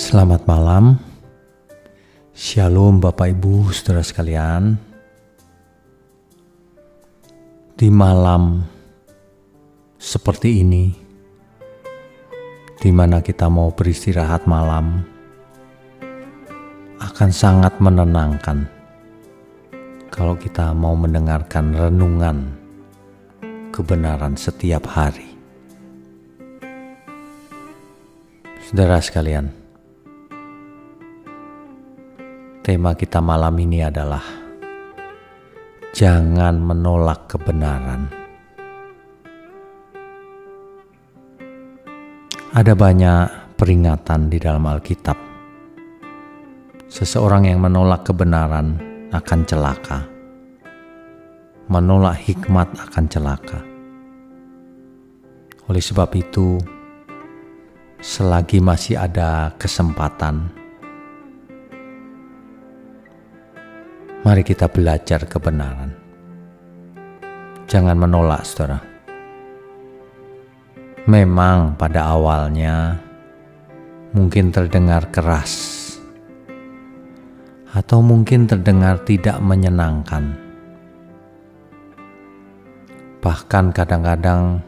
Selamat malam, Shalom Bapak Ibu saudara sekalian. Di malam seperti ini, di mana kita mau beristirahat malam, akan sangat menenangkan kalau kita mau mendengarkan renungan kebenaran setiap hari. Saudara sekalian, tema kita malam ini adalah jangan menolak kebenaran. Ada banyak peringatan di dalam Alkitab. Seseorang yang menolak kebenaran akan celaka. Menolak hikmat akan celaka. Oleh sebab itu, selagi masih ada kesempatan, mari kita belajar kebenaran. Jangan menolak, saudara. Memang pada awalnya mungkin terdengar keras, atau mungkin terdengar tidak menyenangkan. Bahkan kadang-kadang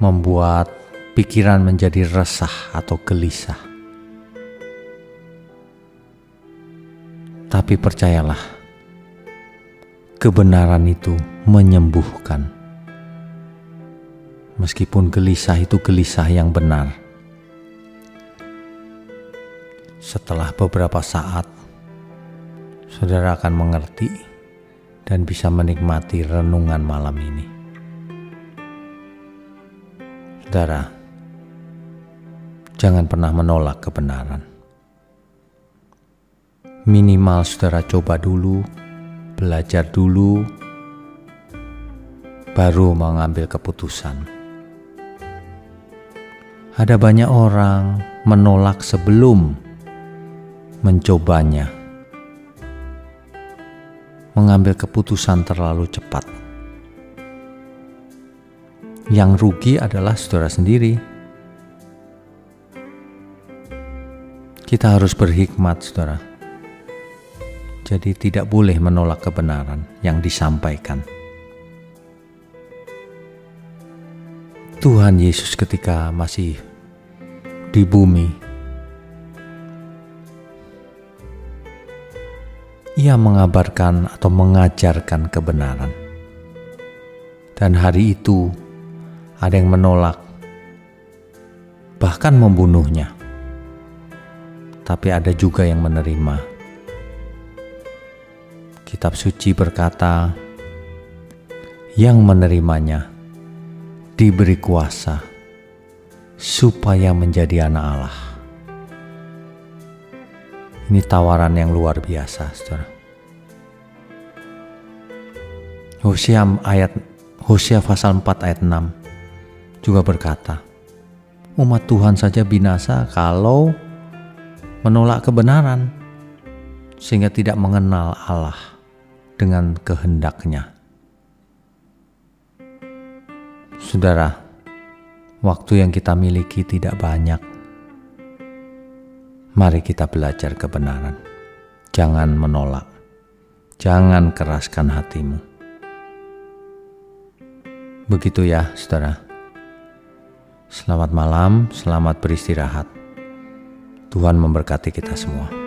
membuat pikiran menjadi resah atau gelisah. Tapi percayalah, kebenaran itu menyembuhkan. Meskipun gelisah itu gelisah yang benar. Setelah beberapa saat, saudara akan mengerti dan bisa menikmati renungan malam ini. Saudara, jangan pernah menolak kebenaran. Minimal saudara coba dulu, belajar dulu, baru mengambil keputusan. Ada banyak orang menolak sebelum mencobanya, mengambil keputusan terlalu cepat yang rugi adalah saudara sendiri. Kita harus berhikmat, saudara. Jadi, tidak boleh menolak kebenaran yang disampaikan. Tuhan Yesus, ketika masih di bumi, Ia mengabarkan atau mengajarkan kebenaran, dan hari itu ada yang menolak, bahkan membunuhnya. Tapi ada juga yang menerima. Kitab suci berkata, "Yang menerimanya diberi kuasa supaya menjadi anak Allah." Ini tawaran yang luar biasa, saudara. Hosea ayat Hosea pasal 4 ayat 6 juga berkata, umat Tuhan saja binasa kalau menolak kebenaran sehingga tidak mengenal Allah dengan kehendaknya. Saudara, waktu yang kita miliki tidak banyak. Mari kita belajar kebenaran. Jangan menolak. Jangan keraskan hatimu. Begitu ya, saudara. Selamat malam, selamat beristirahat. Tuhan memberkati kita semua.